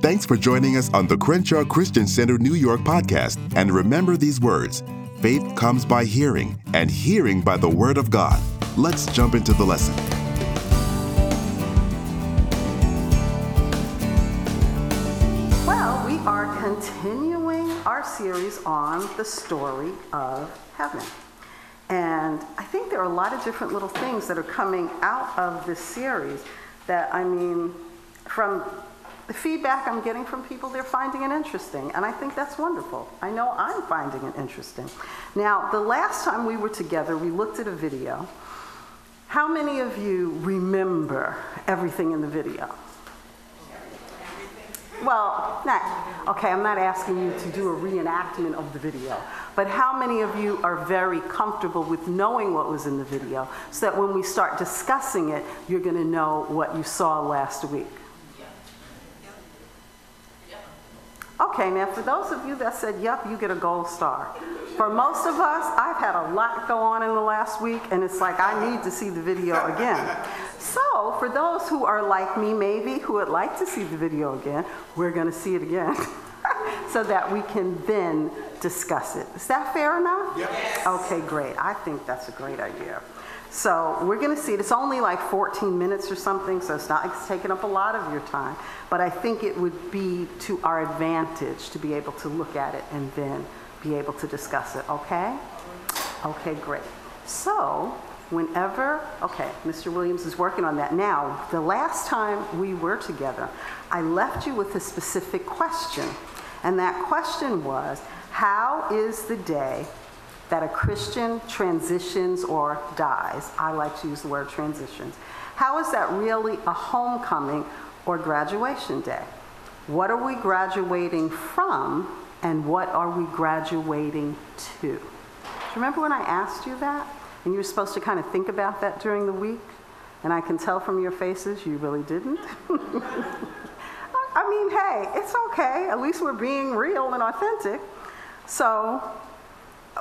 Thanks for joining us on the Crenshaw Christian Center New York podcast. And remember these words faith comes by hearing, and hearing by the Word of God. Let's jump into the lesson. Well, we are continuing our series on the story of heaven. And I think there are a lot of different little things that are coming out of this series that, I mean, from the feedback I'm getting from people, they're finding it interesting. And I think that's wonderful. I know I'm finding it interesting. Now, the last time we were together, we looked at a video. How many of you remember everything in the video? Well, not, okay, I'm not asking you to do a reenactment of the video, but how many of you are very comfortable with knowing what was in the video so that when we start discussing it, you're going to know what you saw last week? Okay, now for those of you that said, yep, you get a gold star. For most of us, I've had a lot go on in the last week, and it's like I need to see the video again. So, for those who are like me, maybe, who would like to see the video again, we're going to see it again so that we can then discuss it. Is that fair enough? Yes. Okay, great. I think that's a great idea. So we're going to see it. It's only like 14 minutes or something, so it's not it's taking up a lot of your time. But I think it would be to our advantage to be able to look at it and then be able to discuss it, okay? Okay, great. So whenever, okay, Mr. Williams is working on that. Now, the last time we were together, I left you with a specific question. And that question was, how is the day that a Christian transitions or dies. I like to use the word transitions. How is that really a homecoming or graduation day? What are we graduating from and what are we graduating to? Do you remember when I asked you that? And you were supposed to kind of think about that during the week? And I can tell from your faces you really didn't. I mean, hey, it's okay. At least we're being real and authentic. So,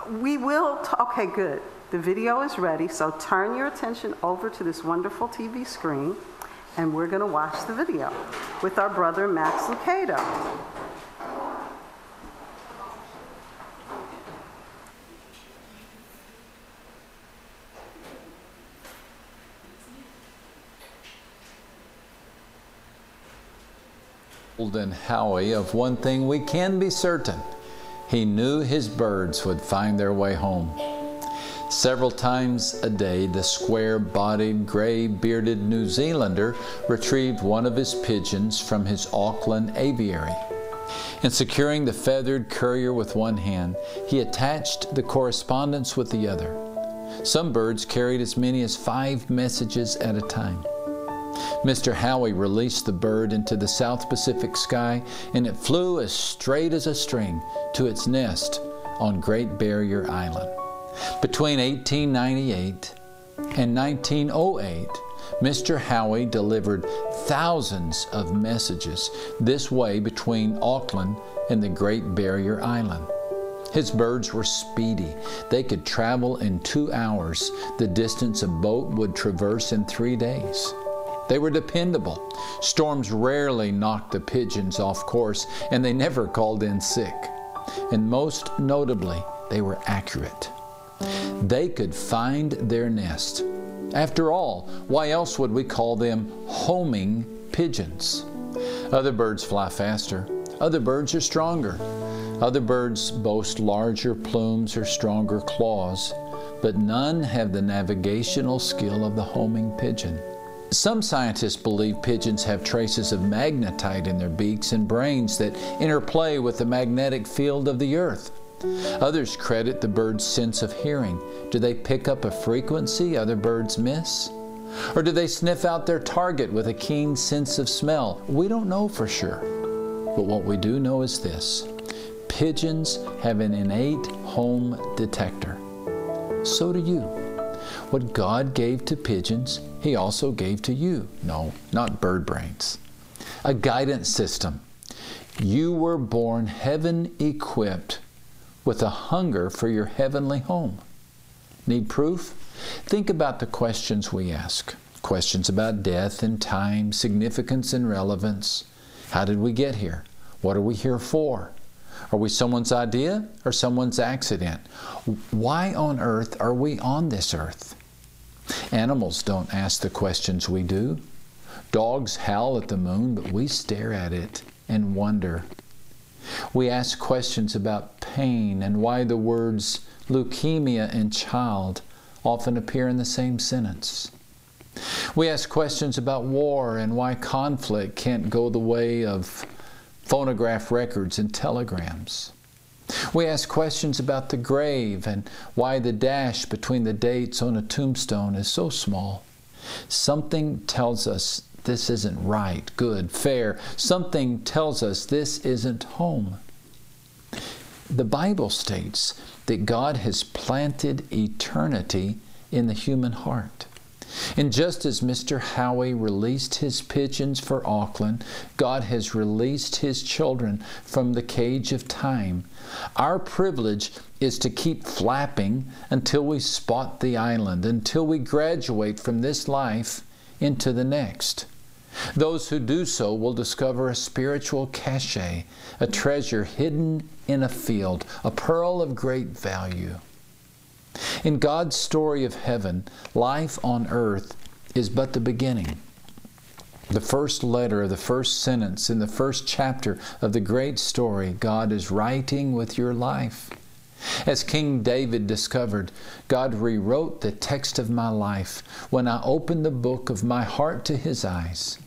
we will, okay, good. The video is ready, so turn your attention over to this wonderful TV screen, and we're going to watch the video with our brother Max Lucado. and Howie of one thing we can be certain he knew his birds would find their way home. Several times a day, the square bodied, gray bearded New Zealander retrieved one of his pigeons from his Auckland aviary. In securing the feathered courier with one hand, he attached the correspondence with the other. Some birds carried as many as five messages at a time. Mr. Howie released the bird into the South Pacific sky, and it flew as straight as a string to its nest on Great Barrier Island. Between 1898 and 1908, Mr. Howie delivered thousands of messages this way between Auckland and the Great Barrier Island. His birds were speedy. They could travel in two hours the distance a boat would traverse in three days. They were dependable. Storms rarely knocked the pigeons off course, and they never called in sick. And most notably, they were accurate. They could find their nest. After all, why else would we call them homing pigeons? Other birds fly faster. Other birds are stronger. Other birds boast larger plumes or stronger claws, but none have the navigational skill of the homing pigeon. Some scientists believe pigeons have traces of magnetite in their beaks and brains that interplay with the magnetic field of the earth. Others credit the bird's sense of hearing. Do they pick up a frequency other birds miss? Or do they sniff out their target with a keen sense of smell? We don't know for sure. But what we do know is this pigeons have an innate home detector. So do you. What God gave to pigeons, He also gave to you. No, not bird brains. A guidance system. You were born heaven equipped with a hunger for your heavenly home. Need proof? Think about the questions we ask questions about death and time, significance and relevance. How did we get here? What are we here for? Are we someone's idea or someone's accident? Why on earth are we on this earth? Animals don't ask the questions we do. Dogs howl at the moon, but we stare at it and wonder. We ask questions about pain and why the words leukemia and child often appear in the same sentence. We ask questions about war and why conflict can't go the way of phonograph records and telegrams. We ask questions about the grave and why the dash between the dates on a tombstone is so small. Something tells us this isn't right, good, fair. Something tells us this isn't home. The Bible states that God has planted eternity in the human heart. And just as Mr. Howie released his pigeons for Auckland, God has released his children from the cage of time. Our privilege is to keep flapping until we spot the island, until we graduate from this life into the next. Those who do so will discover a spiritual cachet, a treasure hidden in a field, a pearl of great value. In God's story of heaven, life on earth is but the beginning. The first letter of the first sentence in the first chapter of the great story God is writing with your life. As King David discovered, God rewrote the text of my life when I opened the book of my heart to His eyes.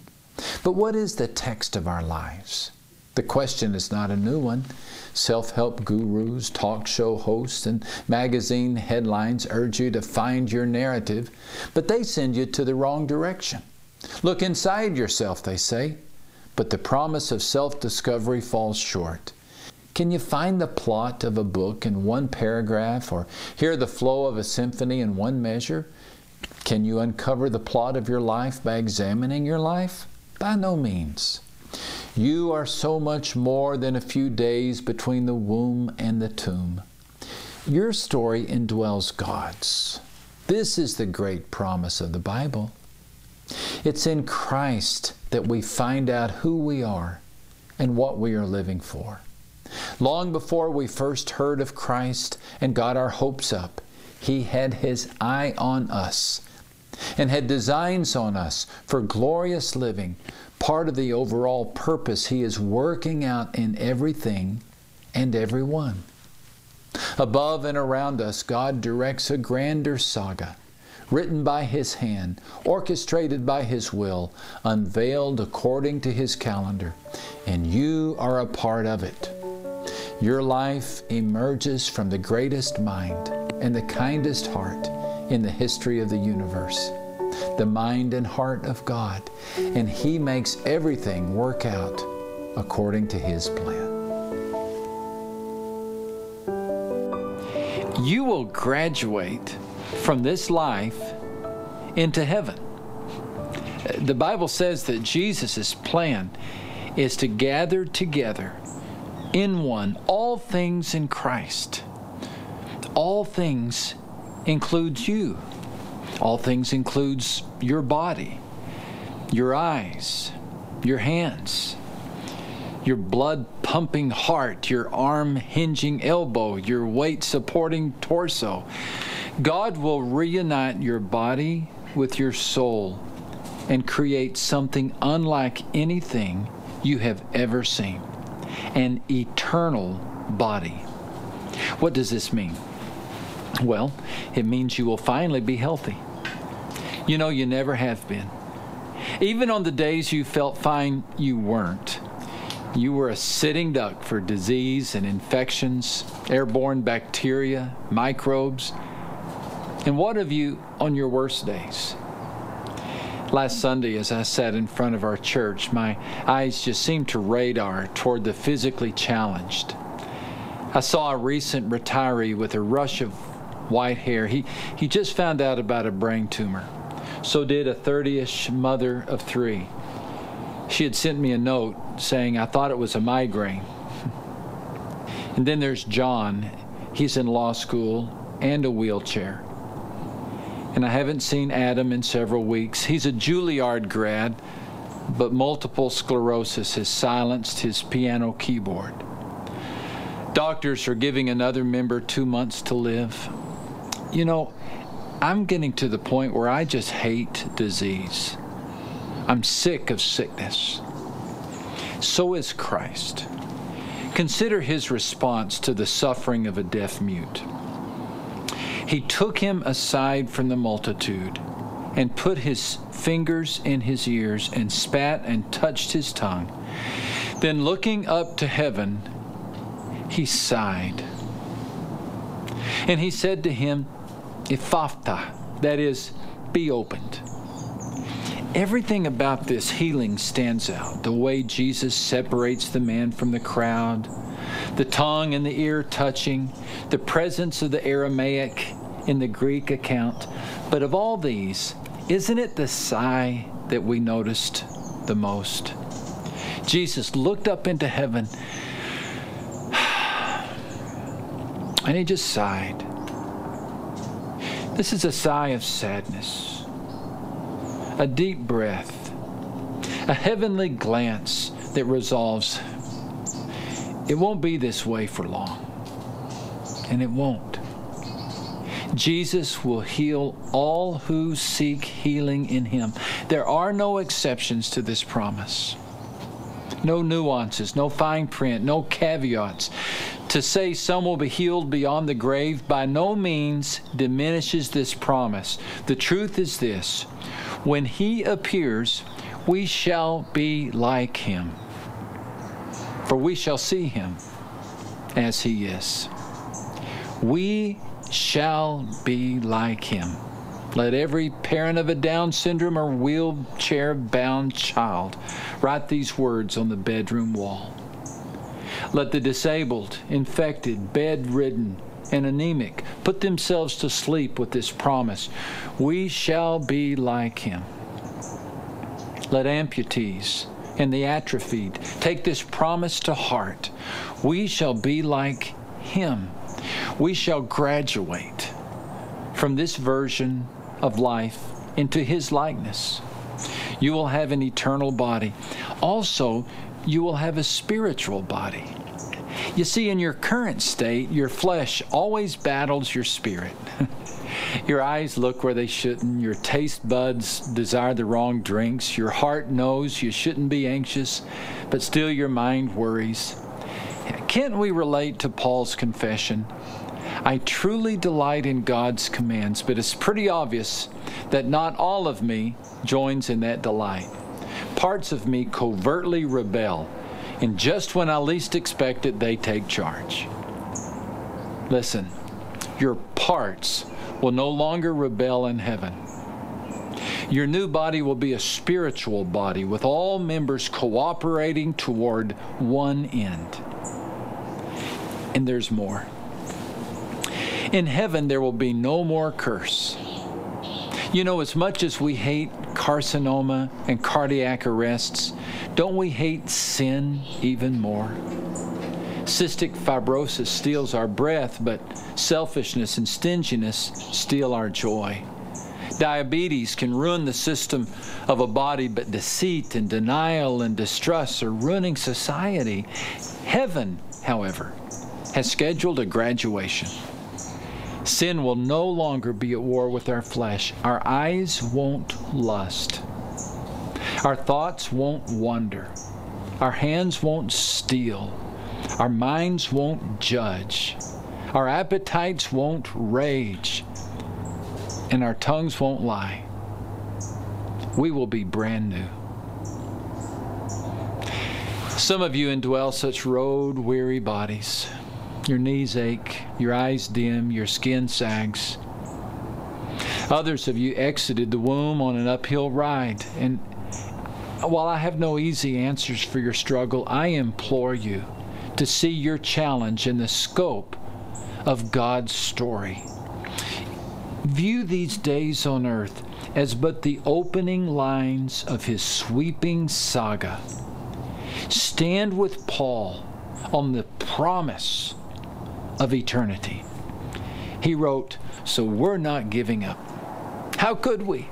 But what is the text of our lives? The question is not a new one. Self help gurus, talk show hosts, and magazine headlines urge you to find your narrative, but they send you to the wrong direction. Look inside yourself, they say, but the promise of self discovery falls short. Can you find the plot of a book in one paragraph or hear the flow of a symphony in one measure? Can you uncover the plot of your life by examining your life? By no means. You are so much more than a few days between the womb and the tomb. Your story indwells God's. This is the great promise of the Bible. It's in Christ that we find out who we are and what we are living for. Long before we first heard of Christ and got our hopes up, He had His eye on us and had designs on us for glorious living, part of the overall purpose He is working out in everything and everyone. Above and around us, God directs a grander saga, written by His hand, orchestrated by His will, unveiled according to His calendar, and you are a part of it. Your life emerges from the greatest mind and the kindest heart in the history of the universe the mind and heart of God, and He makes everything work out according to His plan. You will graduate from this life into heaven. The Bible says that Jesus' plan is to gather together in one all things in Christ. All things includes you. All things includes your body, your eyes, your hands, your blood pumping heart, your arm hinging elbow, your weight supporting torso. God will reunite your body with your soul and create something unlike anything you have ever seen an eternal body. What does this mean? Well, it means you will finally be healthy. You know, you never have been. Even on the days you felt fine, you weren't. You were a sitting duck for disease and infections, airborne bacteria, microbes. And what of you on your worst days? Last Sunday, as I sat in front of our church, my eyes just seemed to radar toward the physically challenged. I saw a recent retiree with a rush of white hair. He, he just found out about a brain tumor. So did a 30 ish mother of three. She had sent me a note saying, I thought it was a migraine. and then there's John. He's in law school and a wheelchair. And I haven't seen Adam in several weeks. He's a Juilliard grad, but multiple sclerosis has silenced his piano keyboard. Doctors are giving another member two months to live. You know, I'm getting to the point where I just hate disease. I'm sick of sickness. So is Christ. Consider his response to the suffering of a deaf mute. He took him aside from the multitude and put his fingers in his ears and spat and touched his tongue. Then, looking up to heaven, he sighed. And he said to him, Ephphatha, that is, be opened. Everything about this healing stands out. The way Jesus separates the man from the crowd, the tongue and the ear touching, the presence of the Aramaic in the Greek account. But of all these, isn't it the sigh that we noticed the most? Jesus looked up into heaven and he just sighed. This is a sigh of sadness, a deep breath, a heavenly glance that resolves it won't be this way for long. And it won't. Jesus will heal all who seek healing in Him. There are no exceptions to this promise. No nuances, no fine print, no caveats to say some will be healed beyond the grave by no means diminishes this promise. The truth is this when He appears, we shall be like Him, for we shall see Him as He is. We shall be like Him. Let every parent of a Down syndrome or wheelchair bound child write these words on the bedroom wall. Let the disabled, infected, bedridden, and anemic put themselves to sleep with this promise We shall be like him. Let amputees and the atrophied take this promise to heart We shall be like him. We shall graduate from this version of life into his likeness. You will have an eternal body. Also, you will have a spiritual body. You see, in your current state, your flesh always battles your spirit. your eyes look where they shouldn't, your taste buds desire the wrong drinks, your heart knows you shouldn't be anxious, but still your mind worries. Can't we relate to Paul's confession? I truly delight in God's commands, but it's pretty obvious that not all of me joins in that delight. Parts of me covertly rebel and just when I least expect it, they take charge. Listen, your parts will no longer rebel in heaven. Your new body will be a spiritual body with all members cooperating toward one end. And there's more. In heaven, there will be no more curse. You know, as much as we hate carcinoma and cardiac arrests, don't we hate sin even more? Cystic fibrosis steals our breath, but selfishness and stinginess steal our joy. Diabetes can ruin the system of a body, but deceit and denial and distrust are ruining society. Heaven, however, has scheduled a graduation. Sin will no longer be at war with our flesh. Our eyes won't lust. Our thoughts won't wander. Our hands won't steal. Our minds won't judge. Our appetites won't rage. And our tongues won't lie. We will be brand new. Some of you indwell such road weary bodies. Your knees ache, your eyes dim, your skin sags. Others of you exited the womb on an uphill ride, and while I have no easy answers for your struggle, I implore you to see your challenge in the scope of God's story. View these days on earth as but the opening lines of his sweeping saga. Stand with Paul on the promise of eternity. He wrote, So we're not giving up. How could we?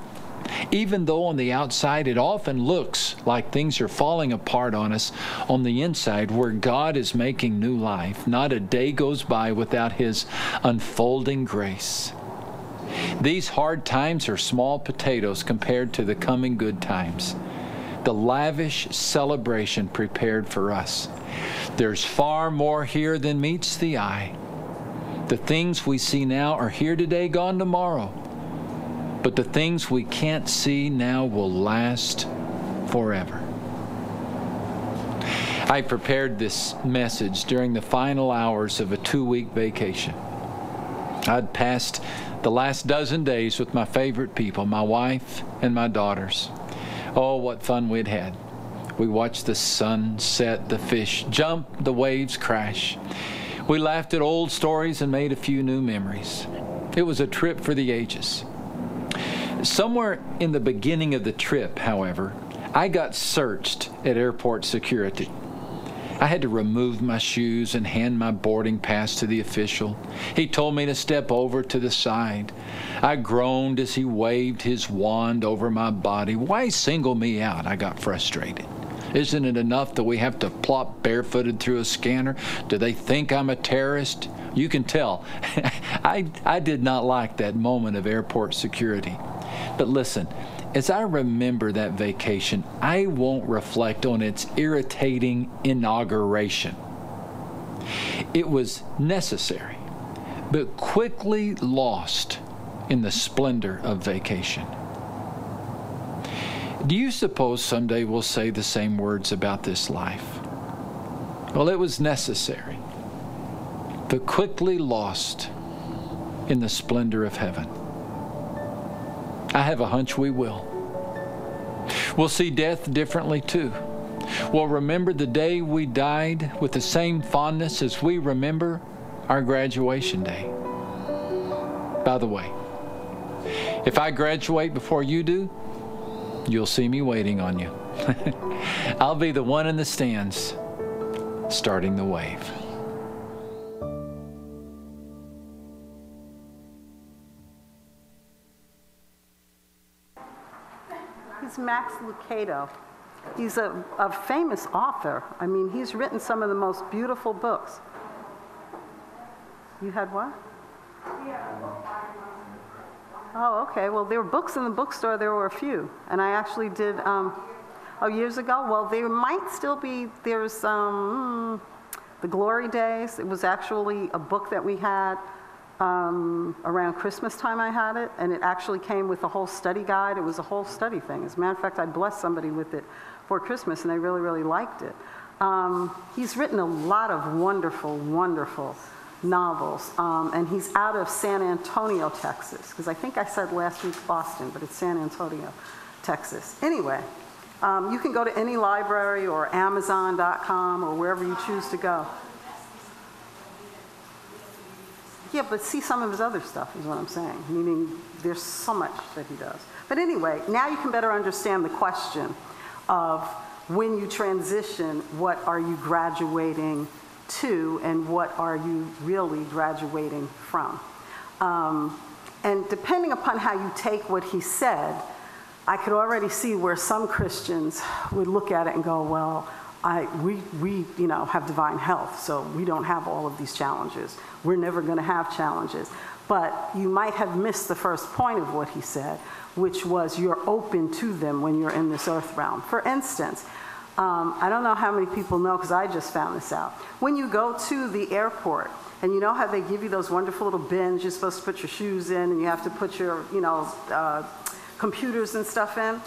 Even though on the outside it often looks like things are falling apart on us, on the inside, where God is making new life, not a day goes by without His unfolding grace. These hard times are small potatoes compared to the coming good times, the lavish celebration prepared for us. There's far more here than meets the eye. The things we see now are here today, gone tomorrow. But the things we can't see now will last forever. I prepared this message during the final hours of a two week vacation. I'd passed the last dozen days with my favorite people, my wife and my daughters. Oh, what fun we'd had. We watched the sun set, the fish jump, the waves crash. We laughed at old stories and made a few new memories. It was a trip for the ages. Somewhere in the beginning of the trip, however, I got searched at airport security. I had to remove my shoes and hand my boarding pass to the official. He told me to step over to the side. I groaned as he waved his wand over my body. Why single me out? I got frustrated. Isn't it enough that we have to plop barefooted through a scanner? Do they think I'm a terrorist? You can tell. I, I did not like that moment of airport security. But listen, as I remember that vacation, I won't reflect on its irritating inauguration. It was necessary, but quickly lost in the splendor of vacation. Do you suppose someday we'll say the same words about this life? Well, it was necessary, but quickly lost in the splendor of heaven. I have a hunch we will. We'll see death differently too. We'll remember the day we died with the same fondness as we remember our graduation day. By the way, if I graduate before you do, you'll see me waiting on you. I'll be the one in the stands starting the wave. Max Lucado. He's a, a famous author. I mean, he's written some of the most beautiful books. You had what? Oh, okay. Well, there were books in the bookstore. There were a few, and I actually did. Um, oh, years ago. Well, there might still be. There's um, the Glory Days. It was actually a book that we had um, around Christmas time. I had it, and it actually came with a whole study guide. It was a whole study thing. As a matter of fact, I blessed somebody with it for Christmas, and they really, really liked it. Um, he's written a lot of wonderful, wonderful novels, um, and he's out of San Antonio, Texas, because I think I said last week Boston, but it's San Antonio, Texas. Anyway, um, you can go to any library or Amazon.com or wherever you choose to go. Yeah, but see some of his other stuff is what I'm saying, meaning there's so much that he does. But anyway, now you can better understand the question of when you transition, what are you graduating to and what are you really graduating from. Um, and depending upon how you take what he said, I could already see where some Christians would look at it and go, well, I, we, we, you know, have divine health, so we don't have all of these challenges. We're never going to have challenges. But you might have missed the first point of what he said, which was you're open to them when you're in this earth realm. For instance, um, I don't know how many people know because I just found this out. When you go to the airport, and you know how they give you those wonderful little bins you're supposed to put your shoes in, and you have to put your, you know, uh, computers and stuff in?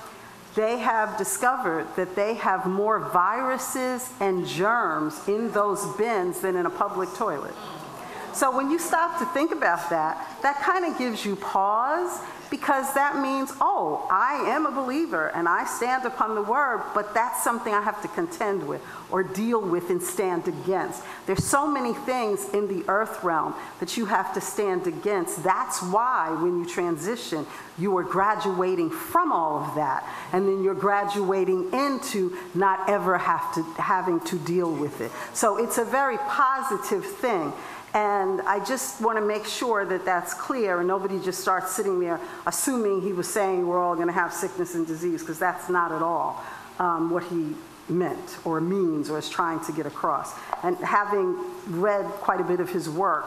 They have discovered that they have more viruses and germs in those bins than in a public toilet. So when you stop to think about that, that kind of gives you pause because that means, oh, I am a believer and I stand upon the word, but that's something I have to contend with or deal with and stand against. There's so many things in the earth realm that you have to stand against. That's why when you transition, you are graduating from all of that, and then you're graduating into not ever have to having to deal with it. So it's a very positive thing. And I just want to make sure that that's clear and nobody just starts sitting there assuming he was saying we're all going to have sickness and disease, because that's not at all um, what he meant or means or is trying to get across. And having read quite a bit of his work,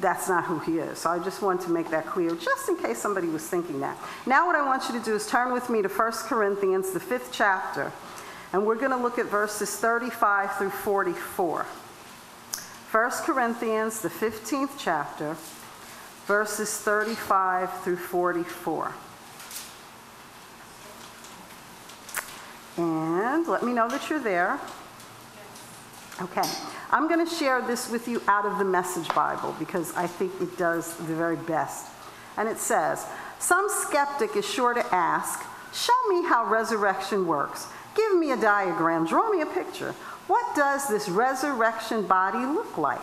that's not who he is. So I just want to make that clear, just in case somebody was thinking that. Now, what I want you to do is turn with me to 1 Corinthians, the fifth chapter, and we're going to look at verses 35 through 44. 1 Corinthians, the 15th chapter, verses 35 through 44. And let me know that you're there. Okay. I'm going to share this with you out of the Message Bible because I think it does the very best. And it says, Some skeptic is sure to ask, Show me how resurrection works. Give me a diagram. Draw me a picture. What does this resurrection body look like?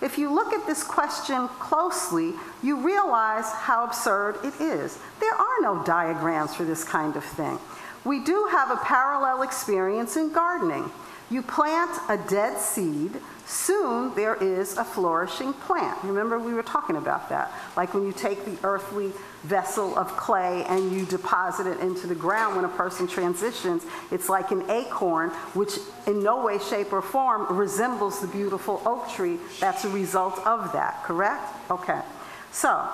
If you look at this question closely, you realize how absurd it is. There are no diagrams for this kind of thing. We do have a parallel experience in gardening. You plant a dead seed, soon there is a flourishing plant. Remember, we were talking about that. Like when you take the earthly vessel of clay and you deposit it into the ground when a person transitions, it's like an acorn, which in no way, shape, or form resembles the beautiful oak tree that's a result of that, correct? Okay. So,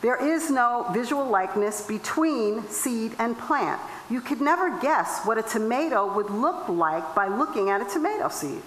there is no visual likeness between seed and plant. You could never guess what a tomato would look like by looking at a tomato seed.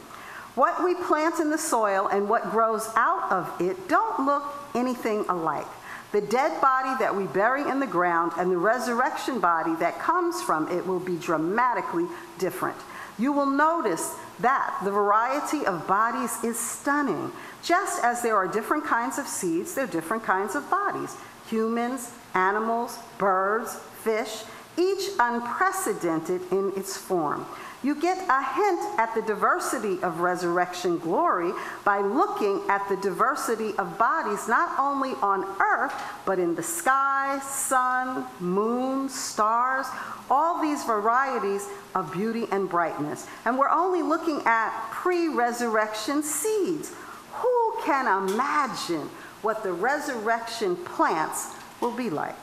What we plant in the soil and what grows out of it don't look anything alike. The dead body that we bury in the ground and the resurrection body that comes from it will be dramatically different. You will notice that the variety of bodies is stunning. Just as there are different kinds of seeds, there are different kinds of bodies humans, animals, birds, fish, each unprecedented in its form. You get a hint at the diversity of resurrection glory by looking at the diversity of bodies not only on earth, but in the sky, sun, moon, stars, all these varieties of beauty and brightness. And we're only looking at pre resurrection seeds. Who can imagine what the resurrection plants will be like?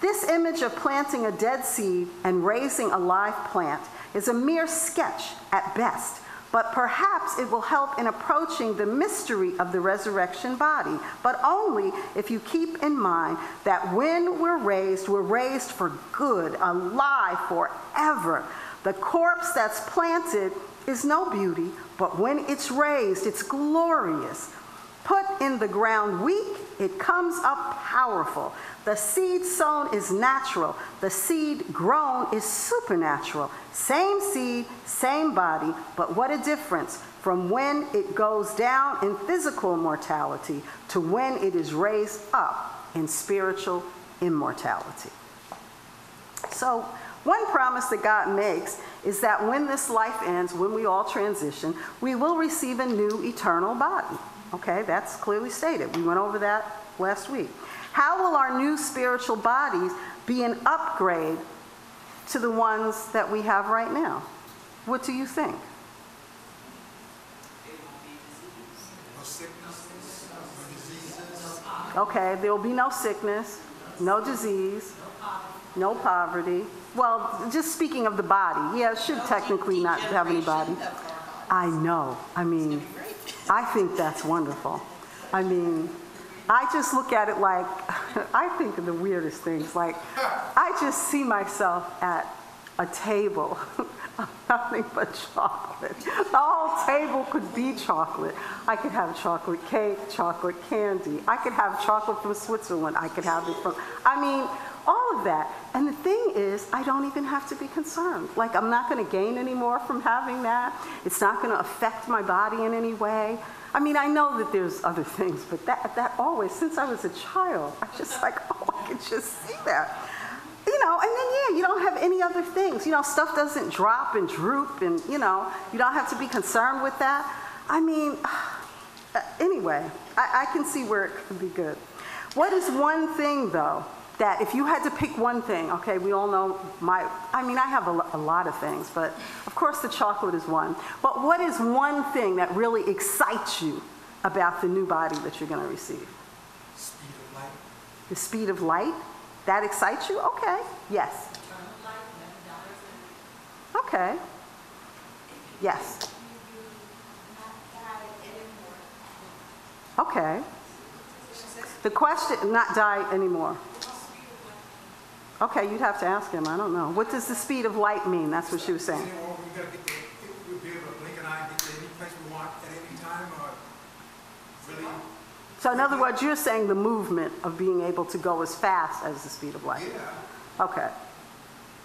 This image of planting a dead seed and raising a live plant is a mere sketch at best, but perhaps it will help in approaching the mystery of the resurrection body, but only if you keep in mind that when we're raised, we're raised for good, alive forever. The corpse that's planted is no beauty, but when it's raised, it's glorious. Put in the ground weak, it comes up powerful. The seed sown is natural, the seed grown is supernatural. Same seed, same body, but what a difference from when it goes down in physical mortality to when it is raised up in spiritual immortality. So, one promise that God makes is that when this life ends, when we all transition, we will receive a new eternal body. Okay, that's clearly stated. We went over that last week. How will our new spiritual bodies be an upgrade to the ones that we have right now? What do you think? Okay, there will be no sickness, no disease, no poverty. Well, just speaking of the body, yeah, it should technically not have any body. I know. I mean, I think that's wonderful. I mean, I just look at it like, I think of the weirdest things. Like, I just see myself at a table nothing but chocolate. The whole table could be chocolate. I could have chocolate cake, chocolate candy. I could have chocolate from Switzerland. I could have it from, I mean, of that. And the thing is, I don't even have to be concerned. Like, I'm not going to gain any more from having that. It's not going to affect my body in any way. I mean, I know that there's other things, but that, that always, since I was a child, I just like, oh, I could just see that. You know, and then, yeah, you don't have any other things. You know, stuff doesn't drop and droop, and, you know, you don't have to be concerned with that. I mean, uh, anyway, I, I can see where it could be good. What is one thing, though, that if you had to pick one thing, okay, we all know my, I mean, I have a, a, lot of things, but of course the chocolate is one. But what is one thing that really excites you about the new body that you're going to receive? Speed of light. The speed of light? That excites you? Okay. Yes. Okay. Yes. Okay. The question, not die anymore. Okay, you'd have to ask him. I don't know. What does the speed of light mean? That's what she was saying. Anywhere we gotta get to, we'll be able to blink an eye, get to any place we want at any time, or really, So, in other words, you're saying the movement of being able to go as fast as the speed of light. yeah. Okay.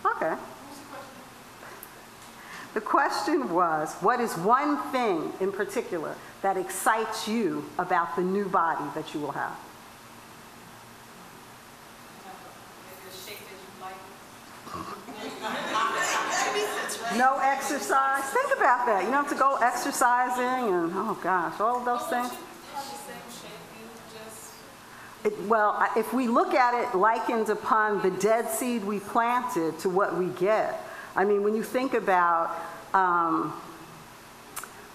Okay. The question was what is one thing in particular that excites you about the new body that you will have? No exercise. Think about that. You don't have to go exercising and, oh gosh, all of those things. It, well, if we look at it likened upon the dead seed we planted to what we get, I mean, when you think about, um,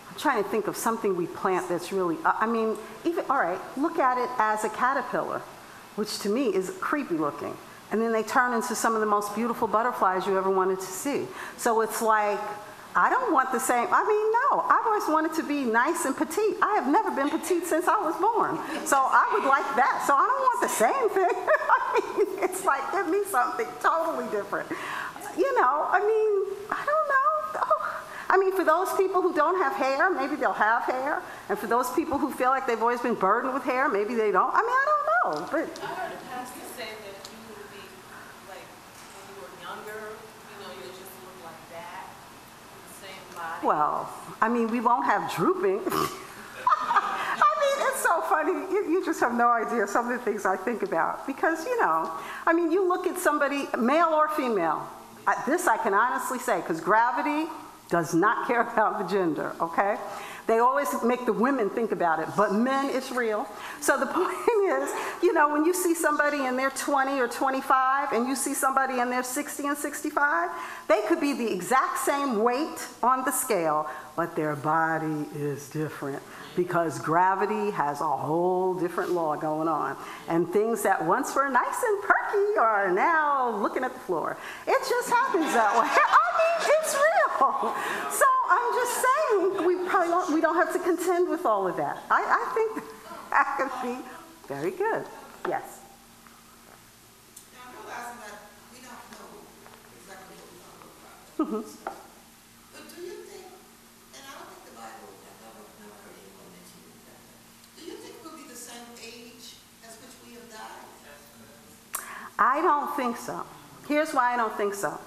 I'm trying to think of something we plant that's really, I mean, even, all right, look at it as a caterpillar, which to me is creepy looking. And then they turn into some of the most beautiful butterflies you ever wanted to see. So it's like, I don't want the same, I mean, no, I've always wanted to be nice and petite. I have never been petite since I was born. So I would like that. So I don't want the same thing. It's like, give me something totally different. You know, I mean, I don't know. Oh, I mean, for those people who don't have hair, maybe they'll have hair. And for those people who feel like they've always been burdened with hair, maybe they don't. I mean, I don't know. But I heard a pastor say that you would be, like, when you were younger, you know, you just look like that, with the same body. Well, I mean, we won't have drooping. I mean, it's so funny. You, you just have no idea some of the things I think about. Because, you know, I mean, you look at somebody, male or female, I, this I can honestly say, because gravity does not care about the gender, okay? They always make the women think about it, but men, it's real. So the point is, you know, when you see somebody and they're 20 or 25 and you see somebody and they're 60 and 65, they could be the exact same weight on the scale, but their body is different because gravity has a whole different law going on. And things that once were nice and perky are now looking at the floor. It just happens that way. I mean, it's real. So I'm just saying, we probably don't, we don't have to contend with all of that. I, I think that could be very good. Yes. Now, I'm realizing that we don't know exactly what we're gonna look like. But do you think, and I don't think the Bible, never, never heard anyone mention that. Do you think we'll be the same age as which we have died? I don't think so. Here's why I don't think so.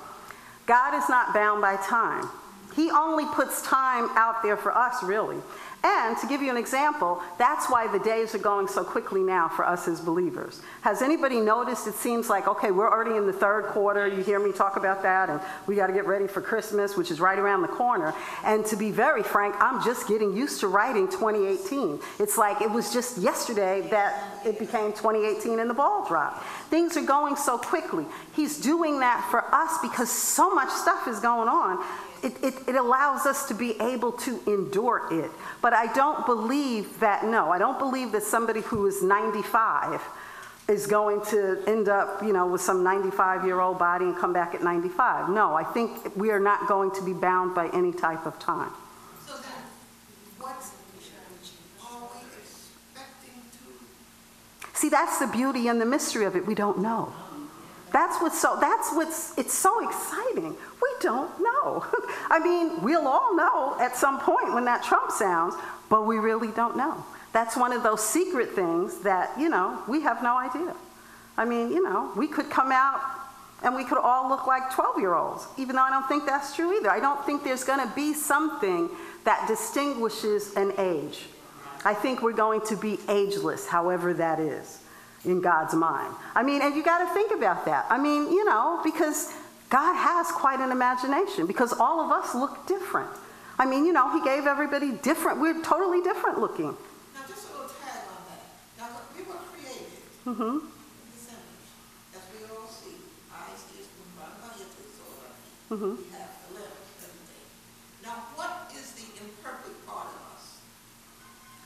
God is not bound by time. He only puts time out there for us, really. And to give you an example, that's why the days are going so quickly now for us as believers. Has anybody noticed it seems like, okay, we're already in the third quarter, you hear me talk about that, and we got to get ready for Christmas, which is right around the corner. And to be very frank, I'm just getting used to writing 2018. It's like it was just yesterday that it became 2018 and the ball dropped. Things are going so quickly. He's doing that for us because so much stuff is going on it, it, it, allows us to be able to endure it. But I don't believe that, no, I don't believe that somebody who is 95 is going to end up, you know, with some 95 year old body and come back at 95. No, I think we are not going to be bound by any type of time. So then, what's, are we expecting to, See, that's the beauty and the mystery of it. We don't know. That's what's so, that's what's, it's so exciting. We don't know. I mean, we'll all know at some point when that trump sounds, but we really don't know. That's one of those secret things that, you know, we have no idea. I mean, you know, we could come out and we could all look like 12 year olds, even though I don't think that's true either. I don't think there's going to be something that distinguishes an age. I think we're going to be ageless, however that is in God's mind. I mean, and you got to think about that. I mean, you know, because God has quite an imagination because all of us look different. I mean, you know, He gave everybody different, we're totally different looking. now just a little tag on that. Now, we were created Mm-hmm. in His image, as we all see, eyes, ears, from one eye to the sole of our feet. Mhm. We have the limbs, everything. Now, what is the imperfect part of us?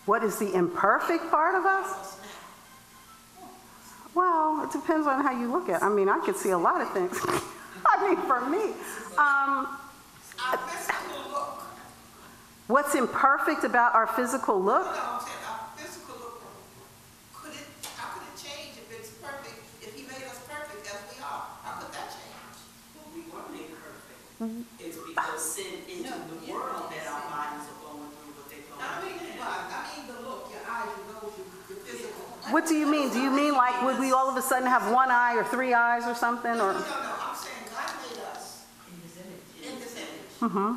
What is the imperfect part of us? Well, it depends on how you look at it. I mean, I could see a lot of things. I mean, for me, um, Our physical look, what's imperfect about our physical look? no, I'm saying our physical look, could it, how could it change if it's perfect, if he made us perfect as we are? How could that change? we were made perfect. It's because sin entered the world that our bodies are going through what they go I through. mean, the body, I mean the look, your eyes, your nose, your, your physical. What do you mean? Do you mean like would we all of a sudden have one eye or three eyes or something? No, Or no, no, I'm saying God made us In his image. in his image, Mm-hmm.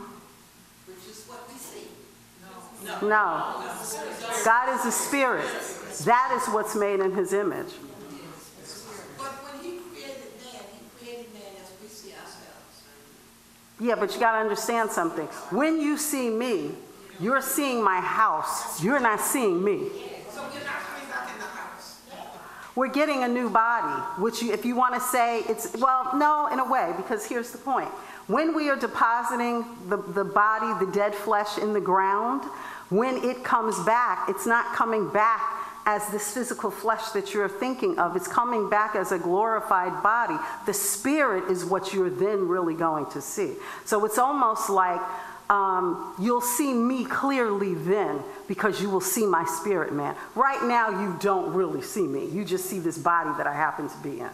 which is what we see. no, No. God is a spirit. That is what's made in His image. But when he created man, he created man as we see ourselves. Yeah, but you got to understand something. When you see me, you're seeing my house. You're not seeing me. So we're not coming back in the house. We're getting a new body, which you, if you want to say it's, well, no, in a way, because here's the point. When we are depositing the, the body, the dead flesh in the ground, when it comes back, it's not coming back as this physical flesh that you're thinking of. It's coming back as a glorified body. The spirit is what you're then really going to see. So it's almost like um, you'll see me clearly then because you will see my spirit man. Right now, you don't really see me. You just see this body that I happen to be in.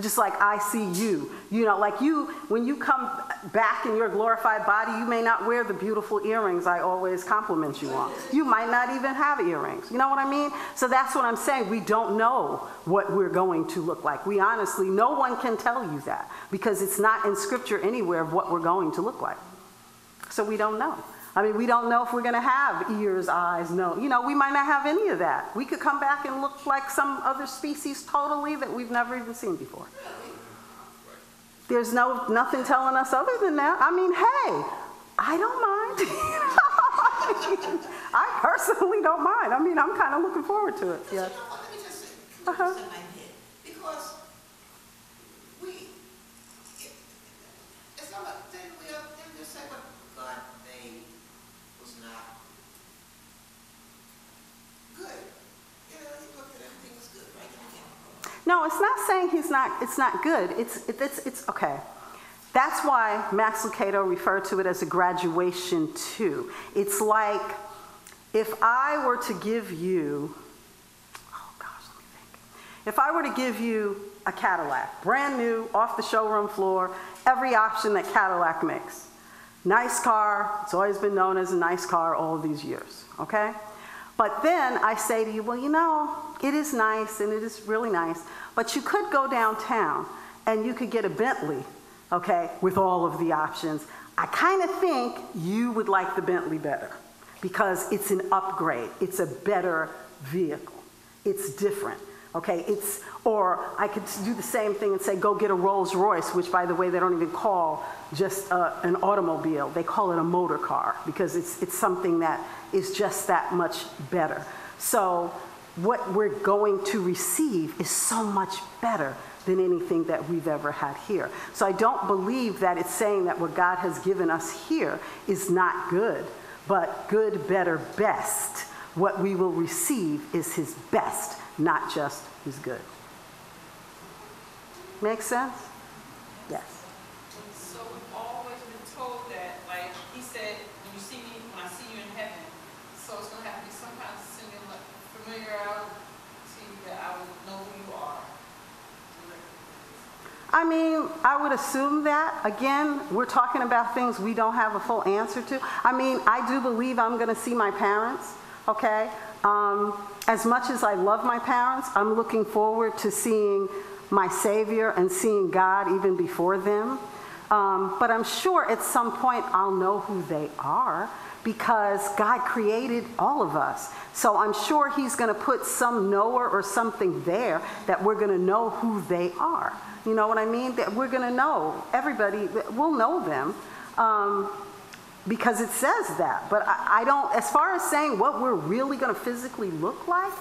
Just like I see you. You know, like you, when you come back in your glorified body, you may not wear the beautiful earrings I always compliment you on. You might not even have earrings. You know what I mean? So that's what I'm saying. We don't know what we're going to look like. We honestly, no one can tell you that because it's not in scripture anywhere of what we're going to look like. So we don't know. I mean, we don't know if we're going to have ears, eyes, no. You know, we might not have any of that. We could come back and look like some other species totally that we've never even seen before. There's no nothing telling us other than that. I mean, hey, I don't mind. I personally don't mind. I mean, I'm kind of looking forward to it. Yeah. know what, let me just say, let me Uh-huh. just say my head, because we, it, it's not like, then we, are- then just say what God made was not good. You know, he looked at everything was good, right? Yeah. No, it's not saying he's not, it's not good. It's, it- it's, it's, okay. That's why Max Lucado referred to it as a graduation too. It's like if I were to give you, oh gosh, let me think. If I were to give you a Cadillac, brand new, off the showroom floor, every option that Cadillac makes. Nice car, it's always been known as a nice car all these years, okay? But then I say to you, well, you know, it is nice and it is really nice, but you could go downtown and you could get a Bentley, okay, with all of the options. I kind of think you would like the Bentley better because it's an upgrade, it's a better vehicle, it's different. Okay, it's, or I could do the same thing and say, go get a Rolls Royce, which by the way, they don't even call just uh, an automobile. They call it a motor car because it's, it's something that is just that much better. So what we're going to receive is so much better than anything that we've ever had here. So I don't believe that it's saying that what God has given us here is not good, but good, better, best. What we will receive is his best, not just his good. Make sense? Yes. So we've always been told that, like, he said, when you see me, when I see you in heaven, so it's gonna have to be some kind of similar, familiarity that I will know who you are. I mean, I would assume that. Again, we're talking about things we don't have a full answer to. I mean, I do believe I'm going to see my parents, okay? Um, as much as I love my parents, I'm looking forward to seeing my Savior and seeing God even before them. Um, but I'm sure at some point I'll know who they are because God created all of us. So I'm sure He's going to put some knower or something there that we're going to know who they are. You know what I mean? That we're going to know. Everybody, we'll know them. Um, because it says that. But I, I don't, as far as saying what we're really going to physically look like,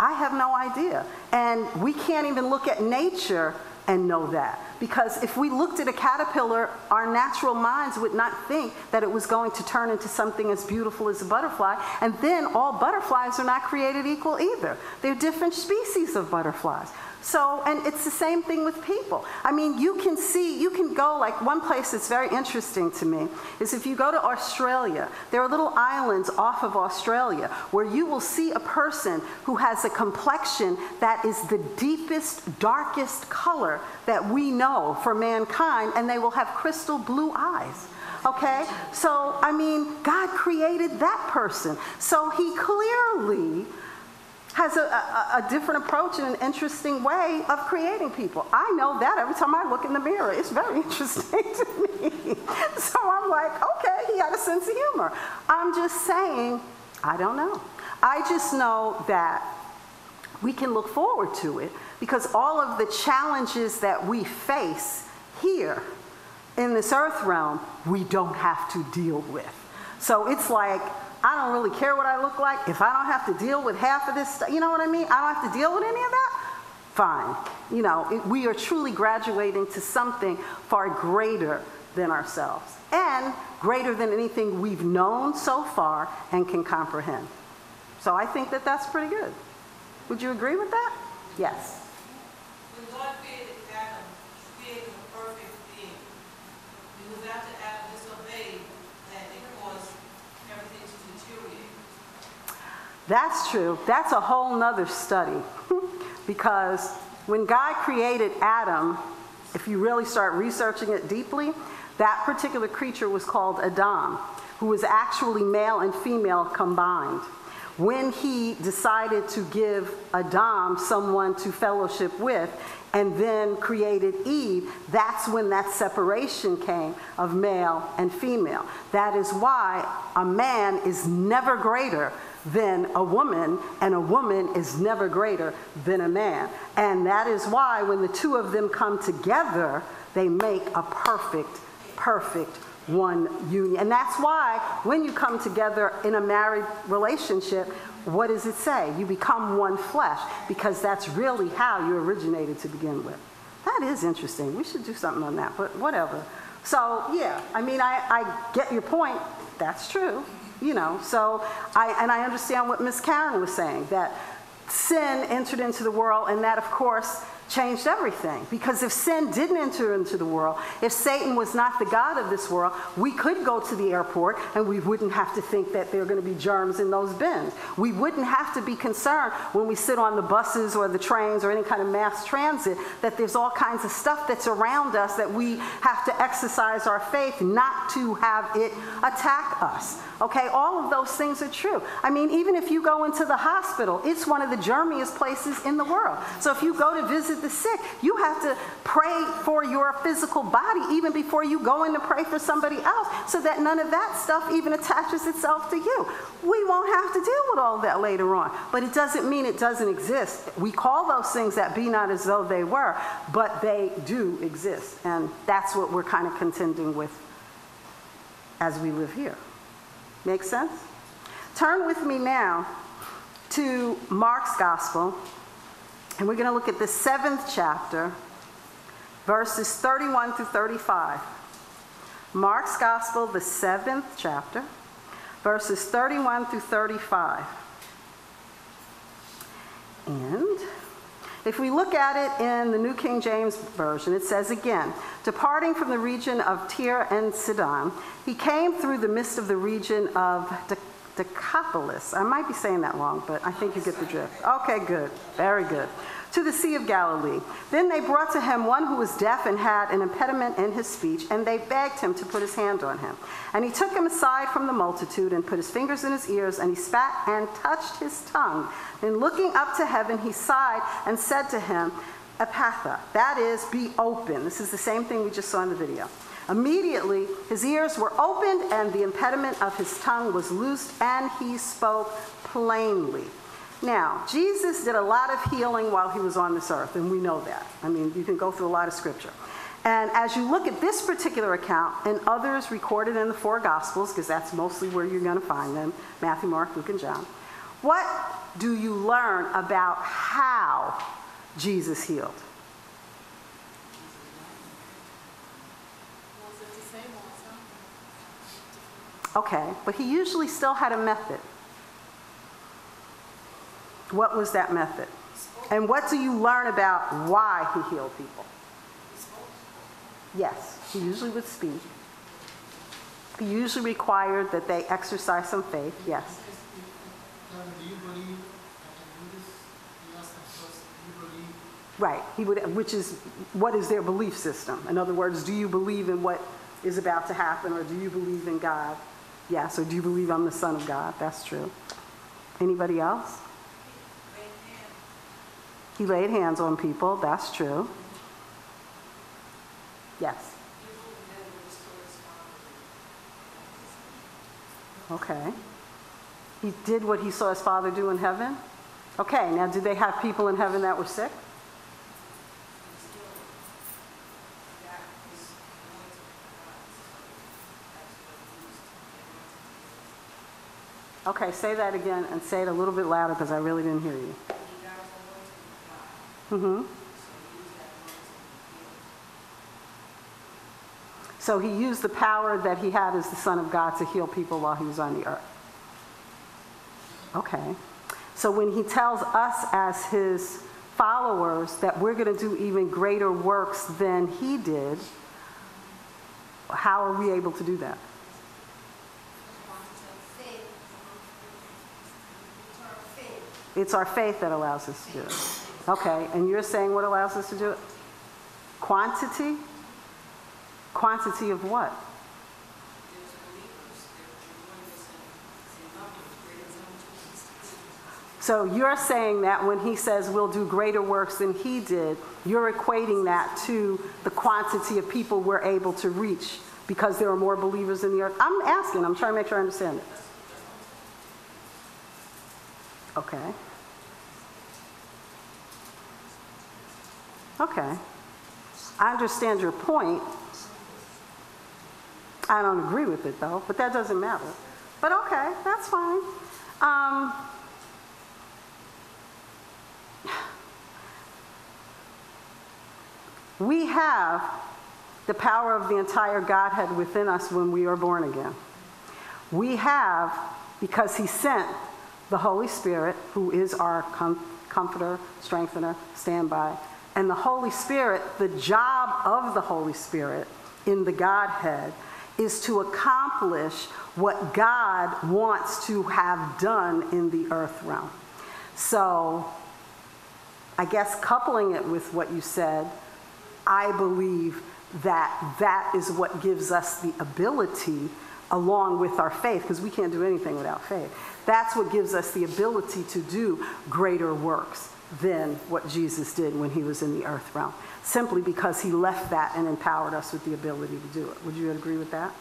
I have no idea. And we can't even look at nature and know that Because if we looked at a caterpillar, our natural minds would not think that it was going to turn into something as beautiful as a butterfly. And then all butterflies are not created equal either. They're different species of butterflies. So, and it's the same thing with people. I mean, you can see, you can go, like one place that's very interesting to me is if you go to Australia, there are little islands off of Australia where you will see a person who has a complexion that is the deepest, darkest color that we know for mankind, and they will have crystal blue eyes. Okay? So, I mean, God created that person. So he clearly has a, a, a, different approach and an interesting way of creating people. I know that every time I look in the mirror. It's very interesting to me. So I'm like, okay, he had a sense of humor. I'm just saying, I don't know. I just know that we can look forward to it because all of the challenges that we face here in this earth realm, we don't have to deal with. So it's like, I don't really care what I look like. If I don't have to deal with half of this stuff, you know what I mean? I don't have to deal with any of that. Fine. You know, it, we are truly graduating to something far greater than ourselves and greater than anything we've known so far and can comprehend. So I think that that's pretty good. Would you agree with that? Yes. When God created Adam, he created a perfect being. It was after Adam disobeyed that it caused everything to deteriorate. That's true. That's a whole nother study. because when God created Adam, if you really start researching it deeply, that particular creature was called Adam, who was actually male and female combined. When he decided to give Adam someone to fellowship with, and then created Eve, that's when that separation came of male and female. That is why a man is never greater than a woman, and a woman is never greater than a man. And that is why when the two of them come together, they make a perfect, perfect one union. And that's why when you come together in a married relationship, what does it say? You become one flesh because that's really how you originated to begin with. That is interesting. We should do something on that, but whatever. So, yeah, I mean, I, I get your point. That's true, you know. So, I, and I understand what Miss Karen was saying that sin entered into the world, and that, of course, changed everything. Because if sin didn't enter into the world, if Satan was not the God of this world, we could go to the airport and we wouldn't have to think that there are going to be germs in those bins. We wouldn't have to be concerned when we sit on the buses or the trains or any kind of mass transit that there's all kinds of stuff that's around us that we have to exercise our faith not to have it attack us. Okay, all of those things are true. I mean, even if you go into the hospital, it's one of the germiest places in the world. So if you go to visit the sick, you have to pray for your physical body even before you go in to pray for somebody else so that none of that stuff even attaches itself to you. We won't have to deal with all that later on. But it doesn't mean it doesn't exist. We call those things that be not as though they were, but they do exist. And that's what we're kind of contending with as we live here. Make sense? Turn with me now to Mark's Gospel, and we're going to look at the seventh chapter, verses 31 through 35. Mark's Gospel, the seventh chapter, verses 31 through 35. And if we look at it in the New King James Version, it says again, departing from the region of Tyre and Sidon, he came through the midst of the region of Decapolis. I might be saying that wrong, but I think you get the drift. Okay, good. Very good to the Sea of Galilee. Then they brought to him one who was deaf and had an impediment in his speech, and they begged him to put his hand on him. And he took him aside from the multitude and put his fingers in his ears, and he spat and touched his tongue. Then looking up to heaven, he sighed and said to him, Ephphatha, that is, be open. This is the same thing we just saw in the video. Immediately, his ears were opened, and the impediment of his tongue was loosed, and he spoke plainly. Now, Jesus did a lot of healing while he was on this earth, and we know that. I mean, you can go through a lot of scripture. And as you look at this particular account and others recorded in the four Gospels, because that's mostly where you're going to find them Matthew, Mark, Luke, and John what do you learn about how Jesus healed? Okay, but he usually still had a method. What was that method? And what do you learn about why he healed people? Yes, he usually would speak. He usually required that they exercise some faith, yes. Right, he would, which is, what is their belief system? In other words, do you believe in what is about to happen, or do you believe in God? Yes, so do you believe I'm the Son of God? That's true. Anybody else? He laid hands on people, that's true. Yes. Okay. He did what he saw his father do in heaven? Okay, now did they have people in heaven that were sick? Okay, say that again and say it a little bit louder because I really didn't hear you. Mm-hmm. So he used the power that he had as the Son of God to heal people while he was on the earth. Okay. So when he tells us as his followers that we're going to do even greater works than he did, how are we able to do that? It's our faith that allows us to do it. Okay, and you're saying what allows us to do it? Quantity? Quantity of what? So you're saying that when he says we'll do greater works than he did, you're equating that to the quantity of people we're able to reach because there are more believers in the earth. I'm asking, I'm trying to make sure I understand it. Okay. Okay. I understand your point. I don't agree with it though, but that doesn't matter. But okay, that's fine. Um, we have the power of the entire Godhead within us when we are born again. We have, because He sent the Holy Spirit, who is our com- comforter, strengthener, standby, and the Holy Spirit, the job of the Holy Spirit in the Godhead is to accomplish what God wants to have done in the earth realm. So, I guess coupling it with what you said, I believe that that is what gives us the ability, along with our faith, because we can't do anything without faith. That's what gives us the ability to do greater works than what Jesus did when he was in the earth realm, simply because he left that and empowered us with the ability to do it. Would you agree with that?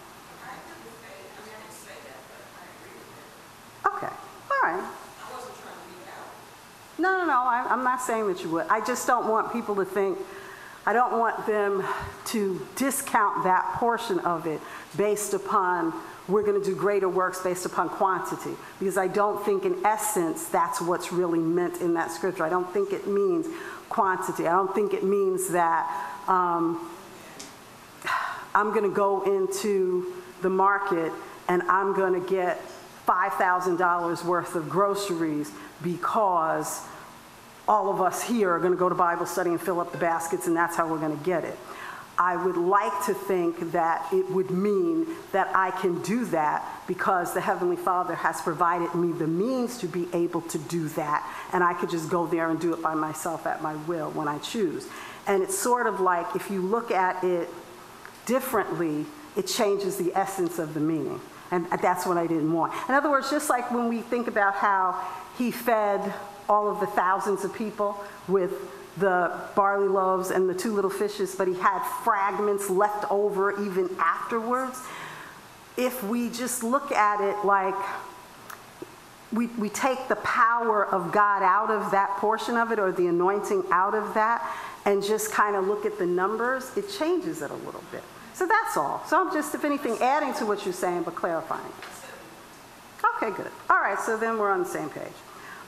Okay, all right. No, no, no, I, I'm not saying that you would. I just don't want people to think, I don't want them to discount that portion of it based upon we're going to do greater works based upon quantity. Because I don't think, in essence, that's what's really meant in that scripture. I don't think it means quantity. I don't think it means that um, I'm going to go into the market and I'm going to get $5,000 worth of groceries because all of us here are going to go to Bible study and fill up the baskets, and that's how we're going to get it. I would like to think that it would mean that I can do that because the Heavenly Father has provided me the means to be able to do that, and I could just go there and do it by myself at my will when I choose. And it's sort of like if you look at it differently, it changes the essence of the meaning. And that's what I didn't want. In other words, just like when we think about how he fed all of the thousands of people with the barley loaves and the two little fishes, but he had fragments left over even afterwards. If we just look at it like we, we take the power of God out of that portion of it or the anointing out of that and just kind of look at the numbers, it changes it a little bit. So that's all. So I'm just, if anything, adding to what you're saying, but clarifying. Okay, good. All right, so then we're on the same page.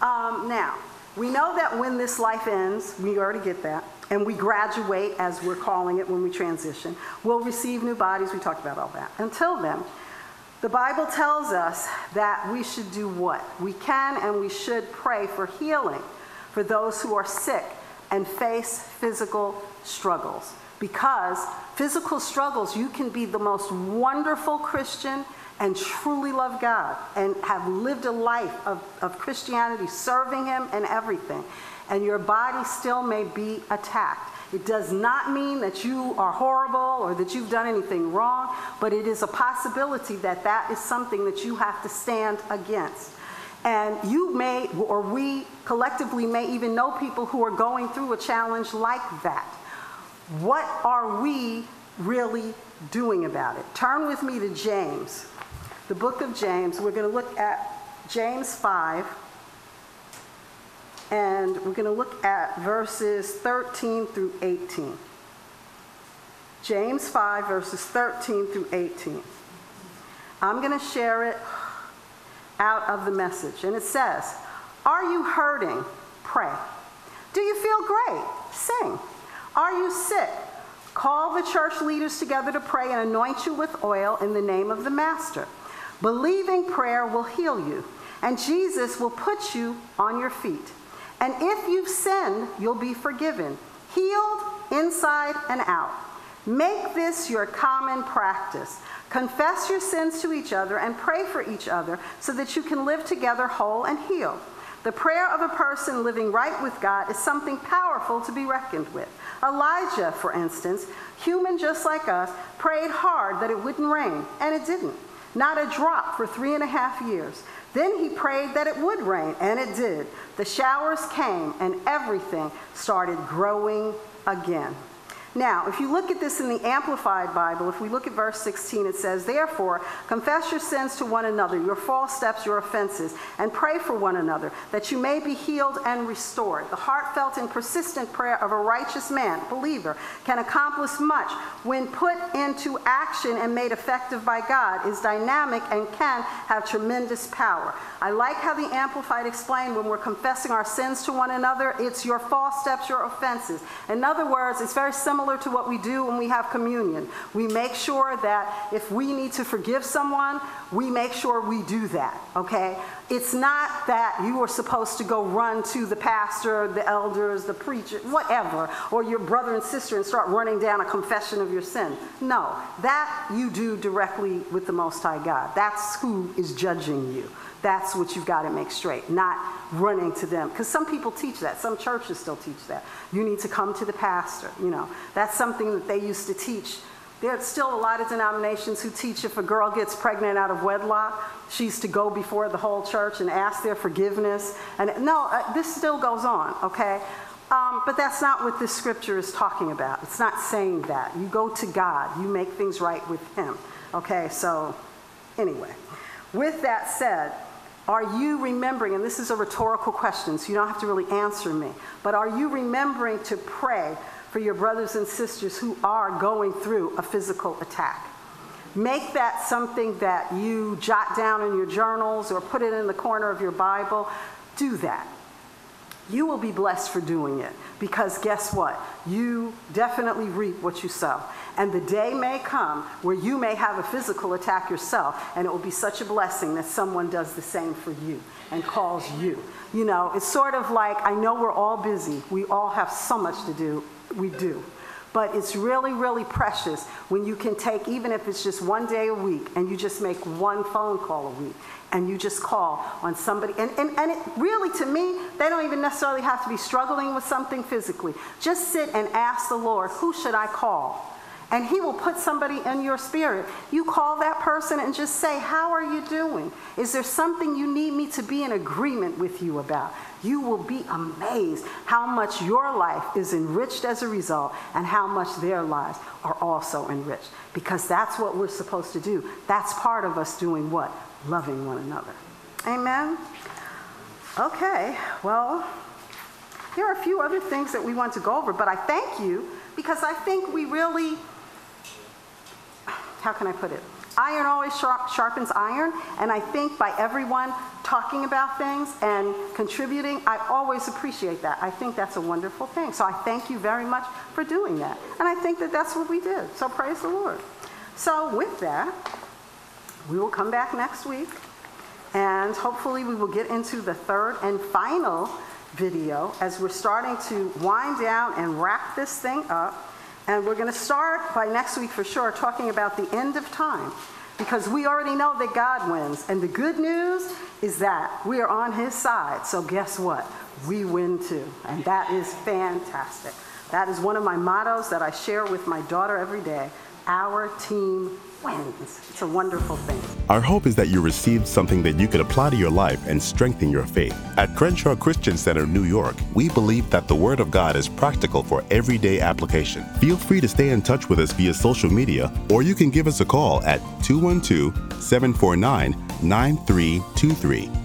Um, now, we know that when this life ends, we already get that, and we graduate, as we're calling it when we transition, we'll receive new bodies. We talked about all that. Until then, The Bible tells us that we should do what? We can and we should pray for healing for those who are sick and face physical struggles. Because physical struggles, you can be the most wonderful Christian and truly love God and have lived a life of, of Christianity, serving Him and everything. And your body still may be attacked. It does not mean that you are horrible or that you've done anything wrong, but it is a possibility that that is something that you have to stand against. And you may, or we collectively may even know people who are going through a challenge like that. What are we really doing about it? Turn with me to James, the book of James. We're going to look at James 5 and we're going to look at verses 13 through 18. James 5, verses 13 through 18. I'm going to share it out of the message. And it says, Are you hurting? Pray. Do you feel great? Sing. Are you sick? Call the church leaders together to pray and anoint you with oil in the name of the Master. Believing prayer will heal you, and Jesus will put you on your feet. And if you've sinned, you'll be forgiven, healed inside and out. Make this your common practice. Confess your sins to each other and pray for each other so that you can live together whole and healed. The prayer of a person living right with God is something powerful to be reckoned with. Elijah, for instance, human just like us, prayed hard that it wouldn't rain, and it didn't. Not a drop for three and a half years. Then he prayed that it would rain, and it did. The showers came, and everything started growing again. Now, if you look at this in the Amplified Bible, if we look at verse 16, it says, Therefore, confess your sins to one another, your false steps, your offenses, and pray for one another, that you may be healed and restored. The heartfelt and persistent prayer of a righteous man, believer, can accomplish much when put into action and made effective by God, is dynamic and can have tremendous power. I like how the Amplified explained when we're confessing our sins to one another, it's your false steps, your offenses. In other words, it's very similar similar to what we do when we have communion. We make sure that if we need to forgive someone, we make sure we do that, okay? It's not that you are supposed to go run to the pastor, the elders, the preacher, whatever, or your brother and sister and start running down a confession of your sin. No, that you do directly with the Most High God. That's who is judging you. That's what you've got to make straight, not running to them. Because some people teach that. Some churches still teach that. You need to come to the pastor. You know, that's something that they used to teach. There's still a lot of denominations who teach if a girl gets pregnant out of wedlock, she's to go before the whole church and ask their forgiveness. And no, uh, this still goes on, okay? Um, but that's not what this scripture is talking about. It's not saying that. You go to God, you make things right with Him. Okay, so anyway, with that said, are you remembering, and this is a rhetorical question, so you don't have to really answer me, but are you remembering to pray for your brothers and sisters who are going through a physical attack? Make that something that you jot down in your journals or put it in the corner of your Bible. Do that. You will be blessed for doing it because guess what? You definitely reap what you sow. And the day may come where you may have a physical attack yourself, and it will be such a blessing that someone does the same for you and calls you. You know, it's sort of like I know we're all busy, we all have so much to do. We do. But it's really, really precious when you can take, even if it's just one day a week, and you just make one phone call a week and you just call on somebody. And, and, and it really, to me, they don't even necessarily have to be struggling with something physically. Just sit and ask the Lord, who should I call? And he will put somebody in your spirit. You call that person and just say, How are you doing? Is there something you need me to be in agreement with you about? You will be amazed how much your life is enriched as a result and how much their lives are also enriched. Because that's what we're supposed to do. That's part of us doing what? Loving one another. Amen? Okay, well, there are a few other things that we want to go over, but I thank you because I think we really how can I put it? Iron always sharp, sharpens iron, and I think by everyone talking about things and contributing, I always appreciate that. I think that's a wonderful thing. So I thank you very much for doing that. And I think that that's what we did. So praise the Lord. So with that, we will come back next week and hopefully we will get into the third and final video as we're starting to wind down and wrap this thing up. And we're going to start by next week for sure talking about the end of time because we already know that God wins. And the good news is that we are on his side. So guess what? We win too. And that is fantastic. That is one of my mottos that I share with my daughter every day. Our team It's a wonderful thing. Our hope is that you received something that you could apply to your life and strengthen your faith. At Crenshaw Christian Center, New York, we believe that the Word of God is practical for everyday application. Feel free to stay in touch with us via social media, or you can give us a call at 212 749 9323.